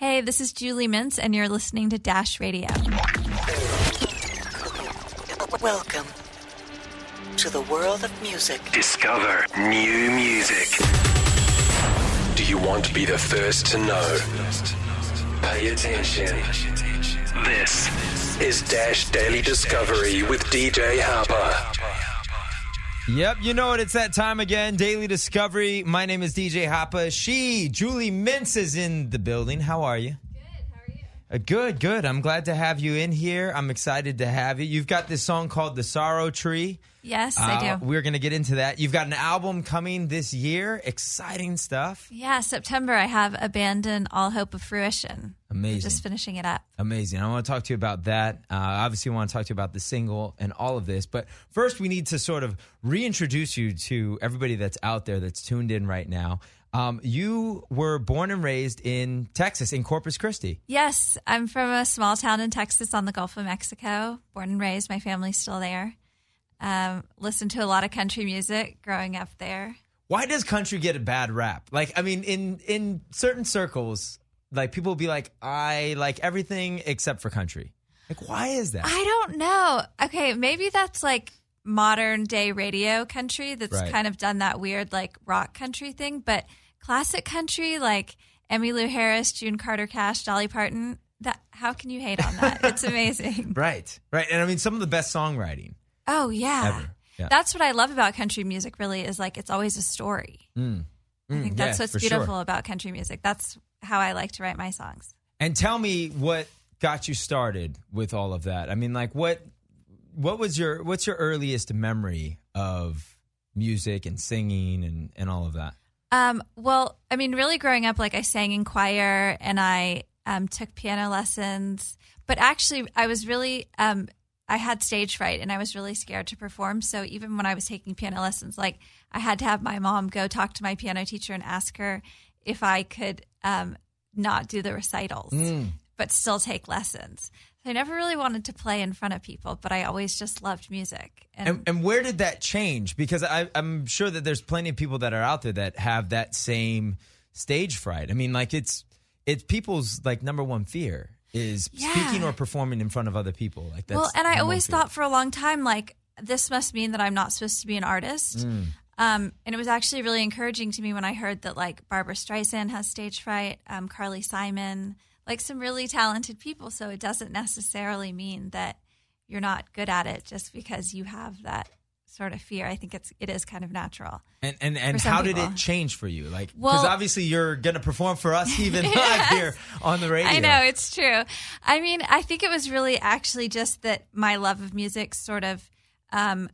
Hey, this is Julie Mintz, and you're listening to Dash Radio. Welcome to the world of music. Discover new music. Do you want to be the first to know? Pay attention. This is Dash Daily Discovery with DJ Hoppa. Yep, you know it. It's that time again. Daily Discovery. My name is DJ Hoppa. She, Julie Mintz, is in the building. How are you? Good. How are you? Uh, good, good. I'm glad to have you in here. I'm excited to have you. You've got this song called The Sorrow Tree. Yes, Uh, I do. We're going to get into that. You've got an album coming this year. Exciting stuff. Yeah, September, I have Abandon All Hope of Fruition. Amazing. Just finishing it up. Amazing. I want to talk to you about that. Uh, obviously, I want to talk to you about the single and all of this. But first, we need to sort of reintroduce you to everybody that's out there that's tuned in right now. Um, you were born and raised in Texas, in Corpus Christi. Yes, I'm from a small town in Texas on the Gulf of Mexico. Born and raised, my family's still there. Um, listened to a lot of country music growing up there. Why does country get a bad rap? Like, I mean, in in certain circles, like people will be like, I like everything except for country. Like, why is that? I don't know. Okay, maybe that's like modern day radio country that's Right. kind of done that weird like rock country thing, but classic country like Emmylou Harris, June Carter Cash, Dolly Parton, that how can you hate on that? it's amazing. right, right. And I mean, some of the best songwriting. Oh yeah. Ever. Yeah. That's what I love about country music really is like it's always a story. I think Mm, that's yeah, what's beautiful sure. about country music. That's how I like to write my songs. And tell me what got you started with all of that. I mean, like what what was your what's your earliest memory of music and singing and and all of that? Um, well, I mean, really growing up, like I sang in choir and I um, took piano lessons, but actually, I was really, um, I had stage fright and I was really scared to perform. So even when I was taking piano lessons, like I had to have my mom go talk to my piano teacher and ask her if I could um, not do the recitals, but still take lessons. I never really wanted to play in front of people, but I always just loved music. And, and where did that change? Because I, I'm sure that there's plenty of people that are out there that have that same stage fright. I mean, like it's it's people's like number one fear is Yeah. speaking or performing in front of other people. Like that's well, and I always thought for a long time, like, this must mean that I'm not supposed to be an artist. Um, and it was actually really encouraging to me when I heard that, like, Barbra Streisand has stage fright, um, Carly Simon, like some really talented people. So it doesn't necessarily mean that you're not good at it just because you have that sort of fear. I think it's it is kind of natural. And and, and how did it change for you? Like, because Well- obviously you're going to perform for us even live here on the radio. I know it's true. I mean, I think it was really actually just that my love of music sort of um,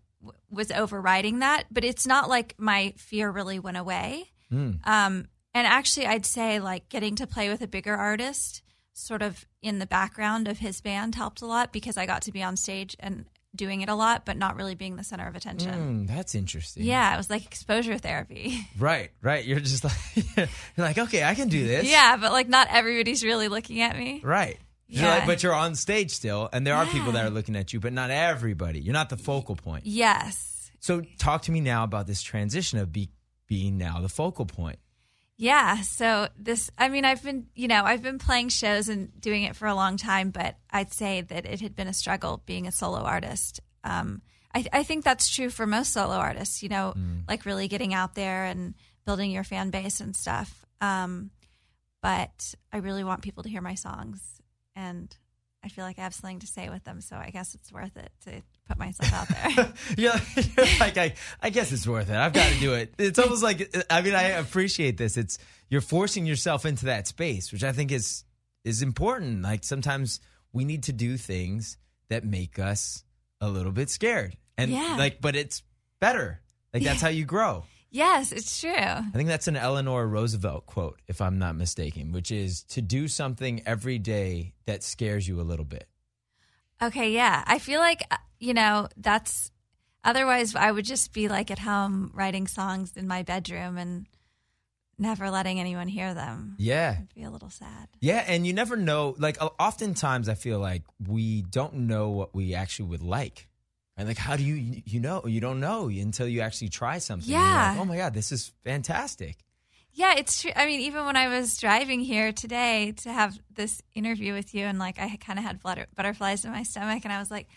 was overriding that, but it's not like my fear really went away. Hmm. Um, and actually, I'd say like getting to play with a bigger artist, sort of in the background of his band, helped a lot because I got to be on stage and doing it a lot, but not really being the center of attention. Mm, that's interesting. Yeah, it was like exposure therapy. Right, right. You're just like you're like, okay, I can do this. yeah, but like not everybody's really looking at me. Right. You're Yeah. like, but you're on stage still, and there are people that are looking at you, but not everybody. You're not the focal point. Yes. So, talk to me now about this transition of be, being now the focal point. Yeah. So this, I mean, I've been, you know, I've been playing shows and doing it for a long time, but I'd say that it had been a struggle being a solo artist. Um, I, I think that's true for most solo artists, you know, like really getting out there and building your fan base and stuff. Um, but I really want people to hear my songs and I feel like I have something to say with them. So I guess it's worth it to put myself out there. You're, you're like, I, I guess it's worth it. I've got to do it. It's almost like, I mean, I appreciate this. It's you're forcing yourself into that space, which I think is is important. Like sometimes we need to do things that make us a little bit scared, and Yeah. like, but it's better. Like that's how you grow. Yes, it's true. I think that's an Eleanor Roosevelt quote, if I'm not mistaken, which is to do something every day that scares you a little bit. Okay, yeah. I feel like, uh, you know, that's otherwise I would just be like at home writing songs in my bedroom and never letting anyone hear them. Yeah. It'd be a little sad. Yeah, and you never know. Like, oftentimes I feel like we don't know what we actually would like. And like, how do you you know? You don't know until you actually try something. You're Yeah. like, oh my god, this is fantastic. Yeah, it's true. I mean, even when I was driving here today to have this interview with you, and like I kind of had flutter- butterflies in my stomach, and I was like,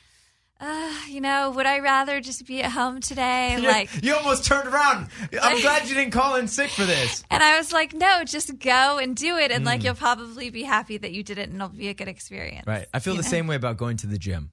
uh, you know, would I rather just be at home today? You- Like, you almost turned around. I'm glad you didn't call in sick for this. and I was like, no, just go and do it, and Mm. like you'll probably be happy that you did it, and it'll be a good experience. Right. I feel the know? same way about going to the gym.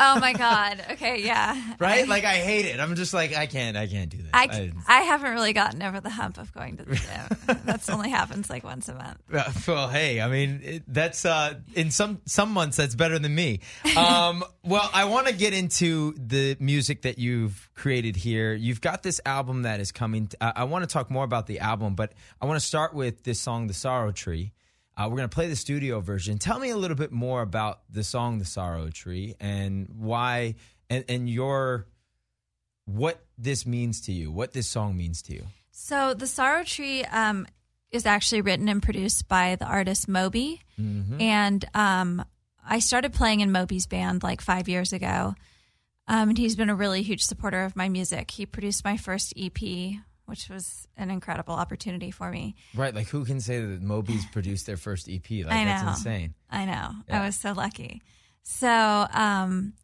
Oh my god. Okay, yeah. Right? Like I hate it. I'm just like I can't. I can't do this. I, I haven't really gotten over the hump of going to the gym. That's only happens like once a month. Uh, Well, hey, I mean, it, that's uh, in some some months that's better than me. Um, well, I want to get into the music that you've created here. You've got this album that is coming. I I want to talk more about the album, but I want to start with this song, "The Sorrow Tree." Uh, we're going to play the studio version. Tell me a little bit more about the song "The Sorrow Tree" and why, and, and your what this means to you, what this song means to you. So the Sorrow Tree um, is actually written and produced by the artist Moby, and um, I started playing in Moby's band like five years ago, um, and he's been a really huge supporter of my music. He produced my first EP, which was an incredible opportunity for me. Right? Like, who can say that Moby's produced their first EP? Like, I that's insane. I know. Yeah. I was so lucky. So, um,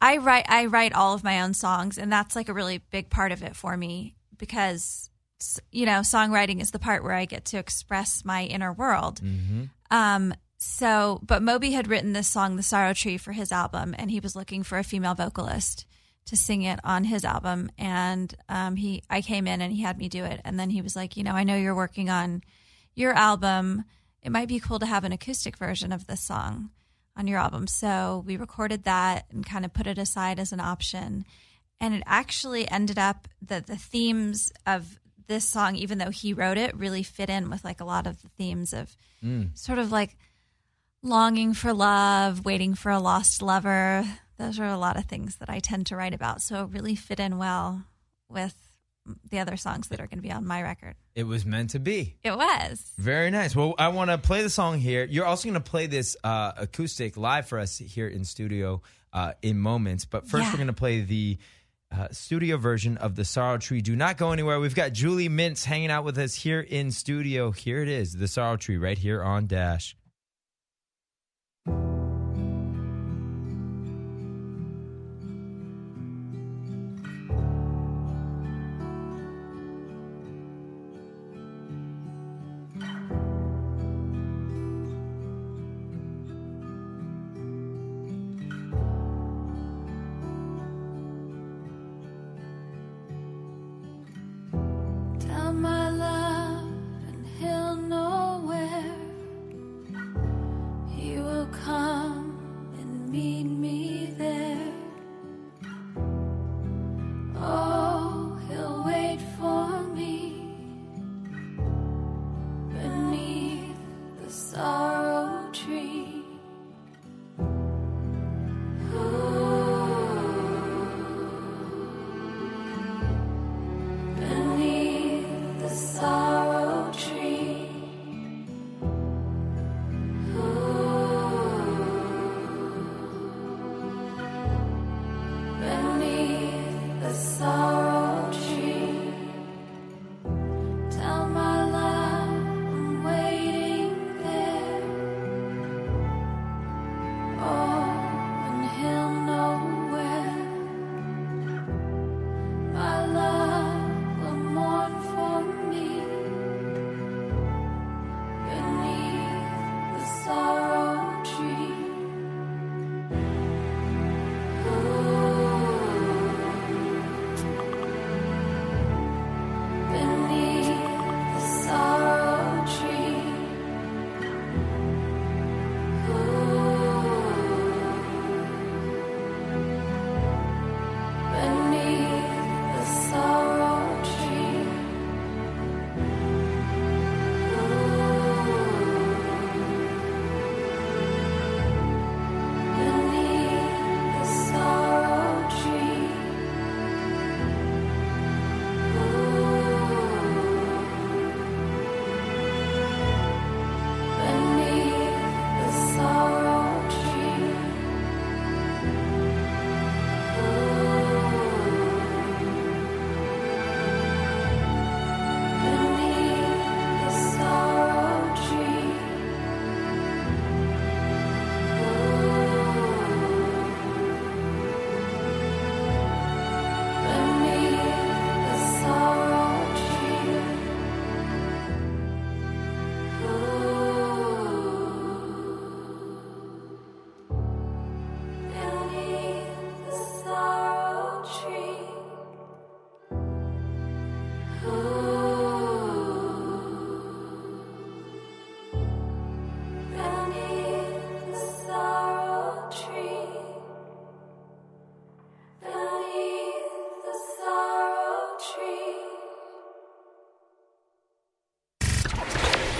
I write I write all of my own songs, and that's like a really big part of it for me because you know songwriting is the part where I get to express my inner world. Um, so, but Moby had written this song, "The Sorrow Tree," for his album, and he was looking for a female vocalist to sing it on his album. And um, he, I came in and he had me do it, and then he was like, you know, I know you're working on your album. It might be cool to have an acoustic version of this song on your album. So we recorded that and kind of put it aside as an option. And it actually ended up that the themes of this song, even though he wrote it, really fit in with like a lot of the themes of sort of like longing for love, waiting for a lost lover. Those are a lot of things that I tend to write about. So it really fit in well with the other songs that are going to be on my record. It was meant to be. It was. Very nice. Well, I want to play the song here. You're also going to play this uh, acoustic live for us here in studio uh, in moments. But first, Yeah. we're going to play the uh, studio version of the Sorrow Tree. Do not go anywhere. We've got Julie Mintz hanging out with us here in studio. Here it is, the Sorrow Tree, right here on Dash.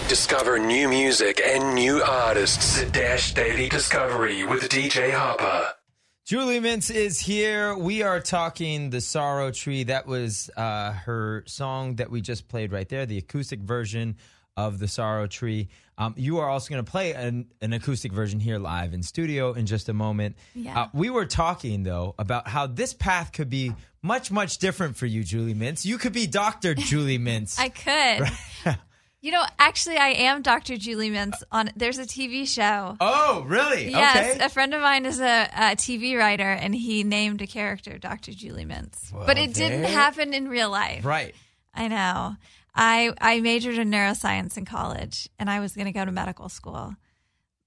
Discover new music and new artists at Dash Daily Discovery with DJ Hoppa. Julie Mintz is here. We are talking the Sorrow Tree. That was uh, her song that we just played right there, the acoustic version of the Sorrow Tree. Um, you are also going to play an, an acoustic version here live in studio in just a moment. Yeah. Uh, we were talking though about how this path could be much, much different for you, Julie Mintz. You could be Doctor Julie Mintz. I could. You know, actually, I am Dr. Julie Mintz on. There's a TV show. oh, really? Yes, Okay. a friend of mine is a, a TV writer, and he named a character Dr. Julie Mintz. but it didn't happen in real life. right. I know. I I majored in neuroscience in college, and I was going to go to medical school,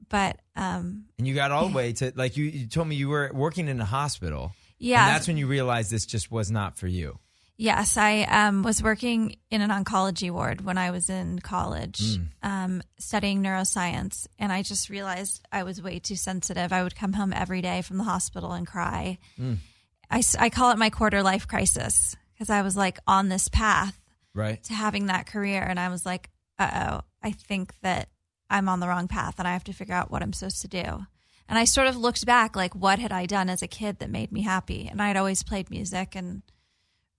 but um, And you got all the way to like you, you told me you were working in a hospital. yeah, And that's when you realized this just was not for you. Yes, I um, was working in an oncology ward when I was in college, Hmm. um, studying neuroscience, and I just realized I was way too sensitive. I would come home every day from the hospital and cry. I I, I call it my quarter life crisis because I was like on this path Right. to having that career, and I was like, uh oh, I think that I'm on the wrong path, and I have to figure out what I'm supposed to do. And I sort of looked back, like, what had I done as a kid that made me happy? And I'd always played music and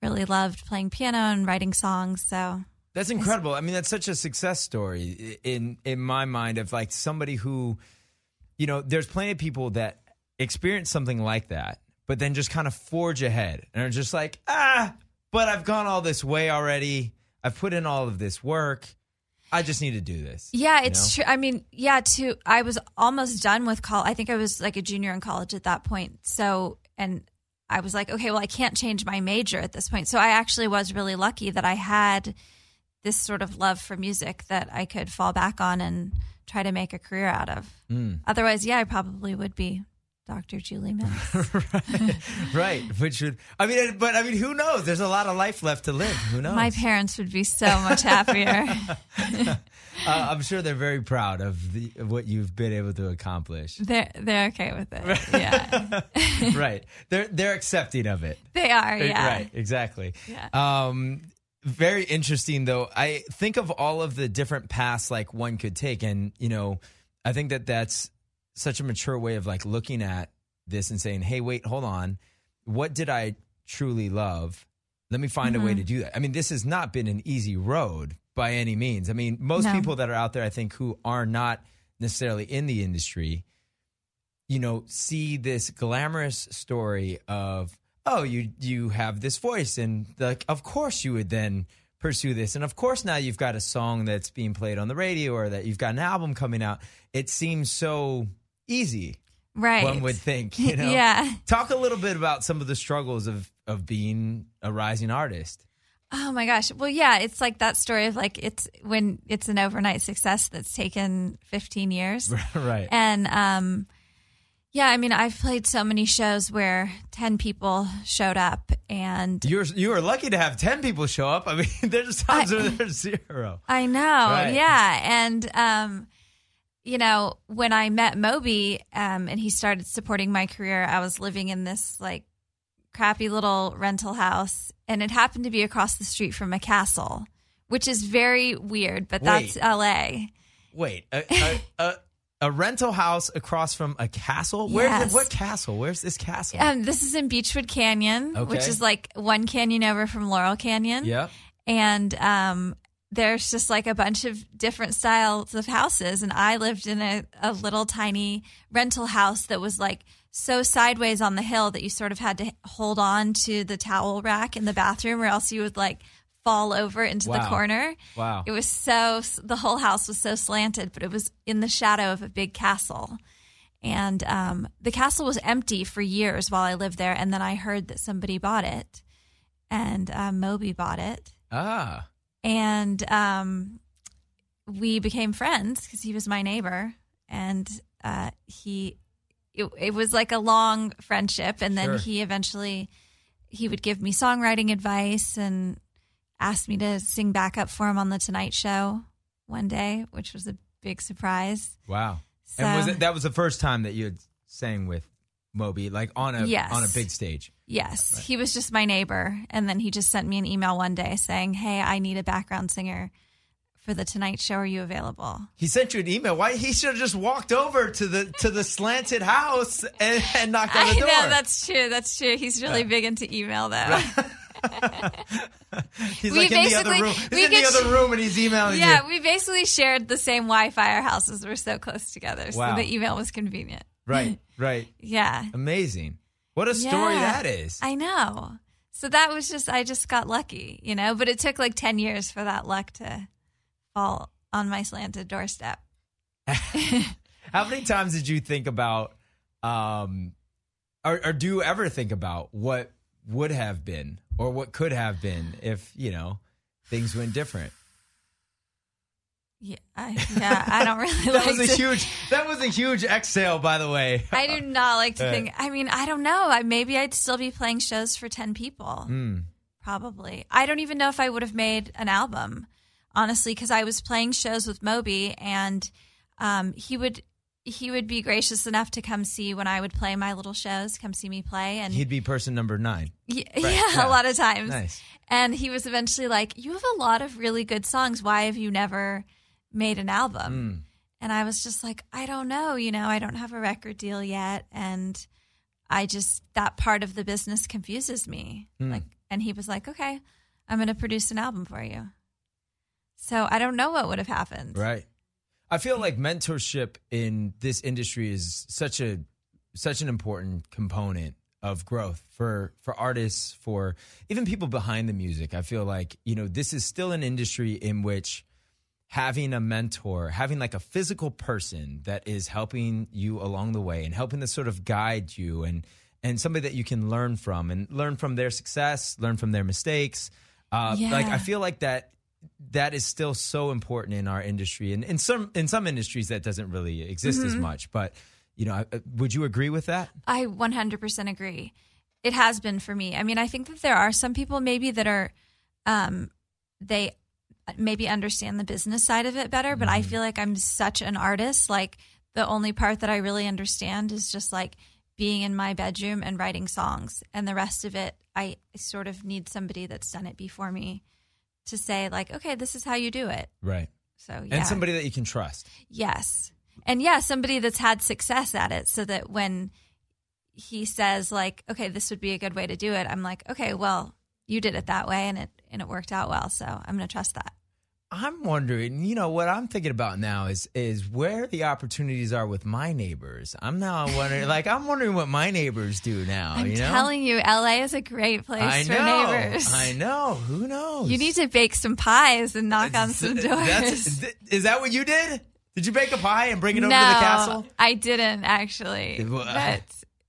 really loved playing piano and writing songs. So That's incredible. I mean, that's such a success story in in my mind of like somebody who, you know, there's plenty of people that experience something like that, but then just kind of forge ahead and are just like, ah, but I've gone all this way already. I've put in all of this work. I just need to do this. yeah, you it's know? true. I mean, yeah, too. I was almost done with college. I think I was like a junior in college at that point. So, and I was like, okay, well, I can't change my major at this point. So I actually was really lucky that I had this sort of love for music that I could fall back on and try to make a career out of. Mm. Otherwise, yeah, I probably would be Dr. Julie Mintz. right. Which would, I mean, but I mean, who knows? There's a lot of life left to live. Who knows? My parents would be so much happier. uh, I'm sure they're very proud of the of what you've been able to accomplish. they're they're okay with it. Yeah, right. They're they're accepting of it. they are. Yeah. Right. Exactly. Yeah. Um very interesting though. I think of all of the different paths like one could take and you know, I think that that's such a mature way of like looking at this and saying, "Hey, wait, hold on. What did I truly love? Let me find a Mm-hmm. way to do that." I mean, this has not been an easy road by any means. I mean, most No. people that are out there I think who are not necessarily in the industry you know, see this glamorous story of, oh, you you have this voice, and like, of course you would then pursue this, and of course now you've got a song that's being played on the radio, or that you've got an album coming out. It seems so easy. Right. One would think, you know. Yeah. Talk a little bit about some of the struggles of of being a rising artist. Oh my gosh. Well, yeah, it's like that story of like it's when it's an overnight success that's taken 15 years. right. And um yeah, I mean, I've played so many shows where 10 people showed up and You're you were lucky to have ten people show up. I mean, there's times I- where there's zero. I know. Right. Yeah. And, um, you know, when I met Moby um, and he started supporting my career, I was living in this like crappy little rental house, and it happened to be across the street from a castle, which is very weird, but that's Wait. LA. Wait, a, a, a, a rental house across from a castle? Where? Yes. What castle? Where's this castle? Um, this is in Beachwood Canyon, which is like one canyon over from Laurel Canyon. Yeah. and um, there's just like a bunch of different styles of houses and i lived in a, a little tiny rental house that was like so sideways on the hill that you sort of had to hold on to the towel rack in the bathroom or else you would like fall over into the corner. Wow. it was so the whole house was so slanted but it was in the shadow of a big castle. And um, the castle was empty for years while i lived there and then i heard that somebody bought it. And um, moby bought it. Ah. And um, we became friends because he was my neighbor, and uh, he it, it was like a long friendship, and then Sure. he eventually he would give me songwriting advice and asked me to sing backup for him on the Tonight Show one day, which was a big surprise. Wow. So, and was it that was the first time that you had sang with Moby, like on a Yes. on a big stage? Yes, he was just my neighbor, and then he just sent me an email one day saying, "Hey, I need a background singer for the Tonight Show. Are you available? He sent you an email. Why he should have just walked over to the to the slanted house and, and knocked on I the door. know that's true. That's true. He's really big into email though. he's we like in the other room. He's in the get- other room and he's emailing yeah, you. Yeah, we basically shared the same Wi-Fi. Our houses were so close together, Wow. so the email was convenient. Right, right. Yeah. Amazing. What a story Yeah. that is. I know. So that was just I just got lucky, you know, but it took like 10 years for that luck to fall on my slanted doorstep. How many times did you think about, um, or, or do you ever think about what would have been or what could have been if you know things went different? Yeah, I, yeah, I don't really That like was a to, huge. That was a huge exhale, by the way. I do not like to Uh, think. I mean, I don't know. I maybe I'd still be playing shows for 10 people. Mm. Probably. I don't even know if I would have made an album, honestly, because I was playing shows with Moby, and um, he would he would be gracious enough to come see when I would play my little shows, come see me play, and He'd be person number nine. yeah, yeah. a lot of times. Nice. And he was eventually like, "You have a lot of really good songs. Why have you never made an album?" Mm. And I was just like, "I don't know. You know, I don't have a record deal yet, and I just that part of the business confuses me." Hmm. Like, and he was like, "Okay, I'm going to produce an album for you." So I don't know what would have happened. Right. I feel like mentorship in this industry is such a such an important component of growth for for artists, for even people behind the music. I feel like, you know, this is still an industry in which having a mentor, having like a physical person that is helping you along the way and helping to sort of guide you and and somebody that you can learn from and learn from their success, learn from their mistakes. Uh, Like I feel like that that is still so important in our industry, and in some in some industries that doesn't really exist Mm-hmm. as much. But you know, I- would you agree with that? I 100% agree. It has been for me. I mean, I think that there are some people maybe that are, um, they maybe understand the business side of it better, but I mm-hmm. feel like I'm such an artist. Like the only part that I really understand is just like being in my bedroom and writing songs, and the rest of it, I sort of need somebody that's done it before me to say like, okay, this is how you do it. Right. So yeah, And somebody that you can trust. Yes. And yeah, somebody that's had success at it so that when he says like, okay, this would be a good way to do it, I'm like, okay, well, you did it that way and it and it worked out well, so I'm going to trust that. I'm wondering, you know, what I'm thinking about now is is where the opportunities are with my neighbors. I'm now wondering, like, I'm wondering what my neighbors do now. I'm you know, telling you, LA is a great place I for know, neighbors. I know. Who knows? You need to bake some pies and knock on some doors. That's- is that what you did? Did you bake a pie and bring it over to the castle? I didn't actually. But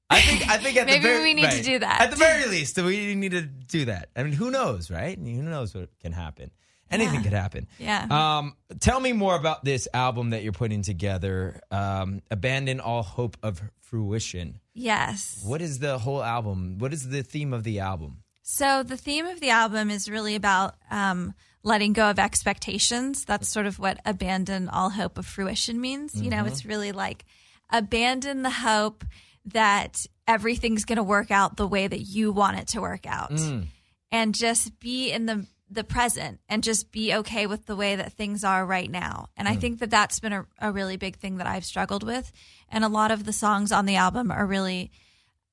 I think I think at Maybe the very, we need to do that. At the very least, we need to do that. I mean, who knows, right? Who knows what can happen? Anything Yeah. could happen. Yeah. Um, tell me more about this album that you're putting together. Um, Abandon all hope of fruition. yes. What is the whole album? What is the theme of the album? So the theme of the album is really about um, letting go of expectations. That's sort of what abandon all hope of fruition means. You know, it's really like abandon the hope that everything's going to work out the way that you want it to work out, mm. and just be in the the present and just be okay with the way that things are right now. And I mm. think that that's been a, a really big thing that I've struggled with. And a lot of the songs on the album are really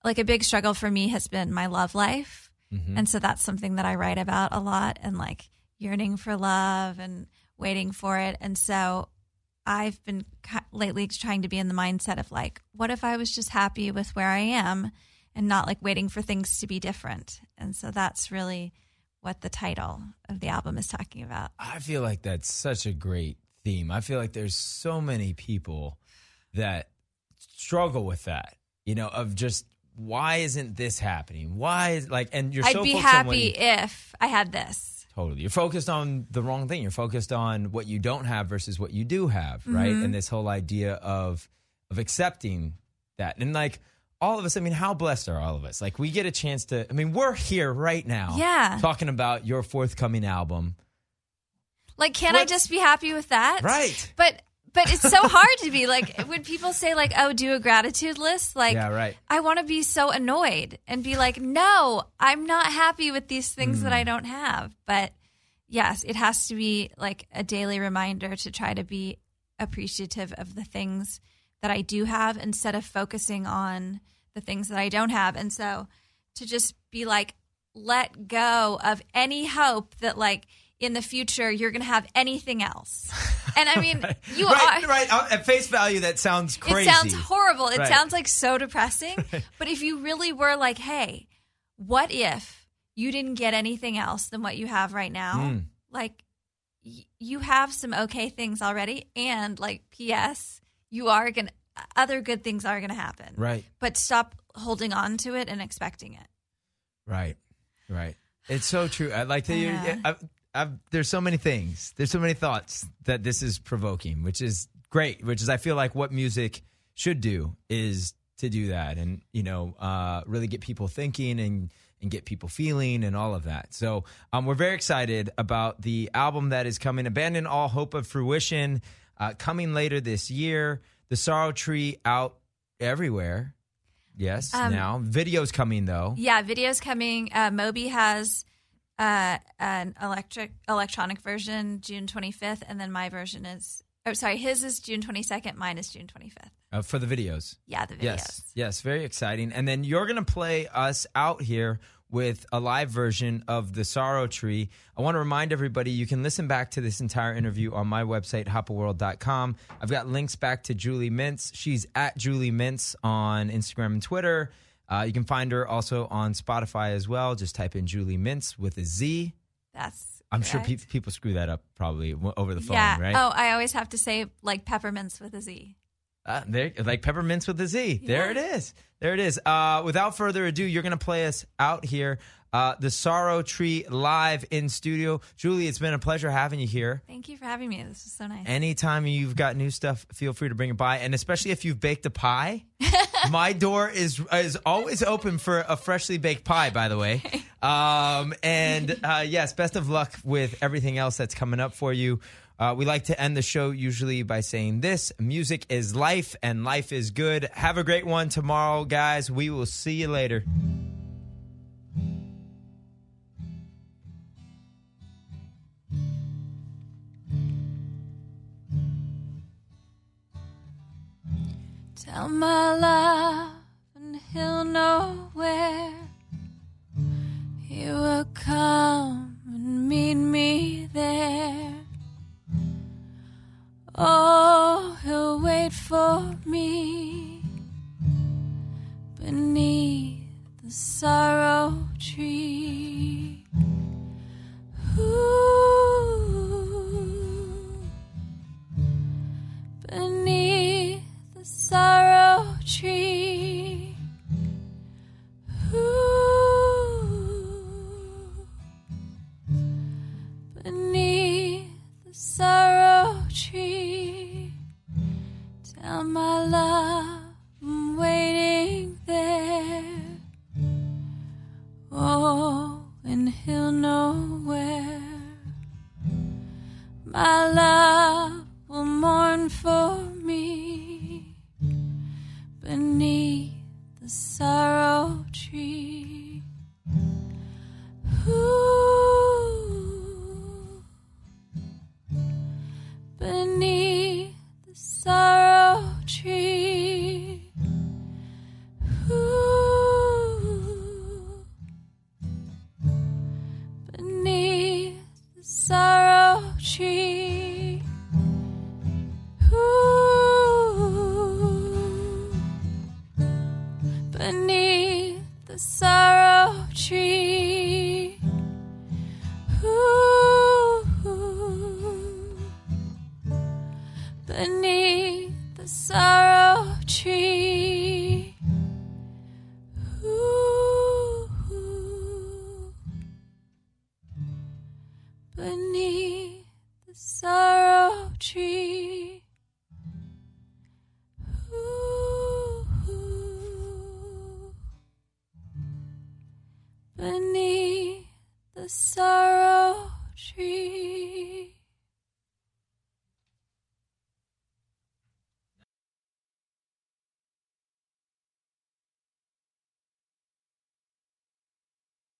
like a big struggle for me has been my love life. Mm-hmm. And so that's something that I write about a lot and like yearning for love and waiting for it. And so I've been lately trying to be in the mindset of like, what if I was just happy with where I am and not like waiting for things to be different? And so that's really what the title of the album is talking about. I feel like that's such a great theme. I feel like there's so many people that struggle with that, you know, of just why isn't this happening? Why is like, and you're I'd so be happy you- if I had this. Totally. You're focused on the wrong thing. You're focused on what you don't have versus what you do have, right? Mm-hmm. And this whole idea of of accepting that. And like all of us, I mean, how blessed are all of us? Like we get a chance to I mean, we're here right now Yeah. talking about your forthcoming album. Like, can I just be happy with that? Right. But but it's so hard to be like when people say like, "Oh, do a gratitude list." Like, Yeah, right. I want to be so annoyed and be like, "No, I'm not happy with these things that I Hmm. don't have." But yes, it has to be like a daily reminder to try to be appreciative of the things that I do have instead of focusing on the things that I don't have. And so to just be like, let go of any hope that like in the future you're going to have anything else. And I mean, you right, are right. Uh, At face value, that sounds crazy. it sounds horrible. It Right. sounds like so depressing. but if you really were like, hey, what if you didn't get anything else than what you have right now? Mm. Like, y- you have some okay things already. And, like, P.S., you are going to, other good things are going to happen. Right, But stop holding on to it and expecting it. right, right. It's so true. I like to. Yeah. I've, there's so many things. There's so many thoughts that this is provoking, which is great. Which is I feel like what music should do is to do that, and you know, uh, really get people thinking and and get people feeling and all of that. So um, we're very excited about the album that is coming, "Abandon All Hope of Fruition," uh, coming later this year. The Sorrow Tree out everywhere. Yes, Um, now videos coming though. Yeah, videos coming. Uh, Moby has uh, an electric electronic version June 25th, and then my version is. Oh, sorry, his is June 22nd. Mine is June 25th. Uh, for the videos. Yeah, the videos. Yes, yes, very exciting. And then you're going to play us out here with a live version of the Sorrow Tree. I want to remind everybody you can listen back to this entire interview on my website, hoppaworld.com. I've got links back to Julie Mintz. She's at Julie Mintz on Instagram and Twitter. Uh, you can find her also on Spotify as well. Just type in Julie Mintz with a Z. That's. I'm sure pe- people screw that up probably over the phone, yeah. right? Oh, I always have to say like peppermints with a Z. Uh, there, like peppermints with a Z. There it is. There it is. Uh, without further ado, you're going to play us out here. Uh, the Sorrow Tree live in studio. Julie, it's been a pleasure having you here. Thank you for having me. This is so nice. Anytime you've got new stuff, feel free to bring it by, and especially if you've baked a pie. my door is is always open for a freshly baked pie. By the way, um, and uh, yes, best of luck with everything else that's coming up for you. Uh, we like to end the show usually by saying this: music is life, and life is good. Have a great one tomorrow, guys. We will see you later. Tell my love, and he'll know where he will come and meet me there. Oh, he'll wait for me beneath the sorrow sorrow tree. Ooh, beneath the sorrow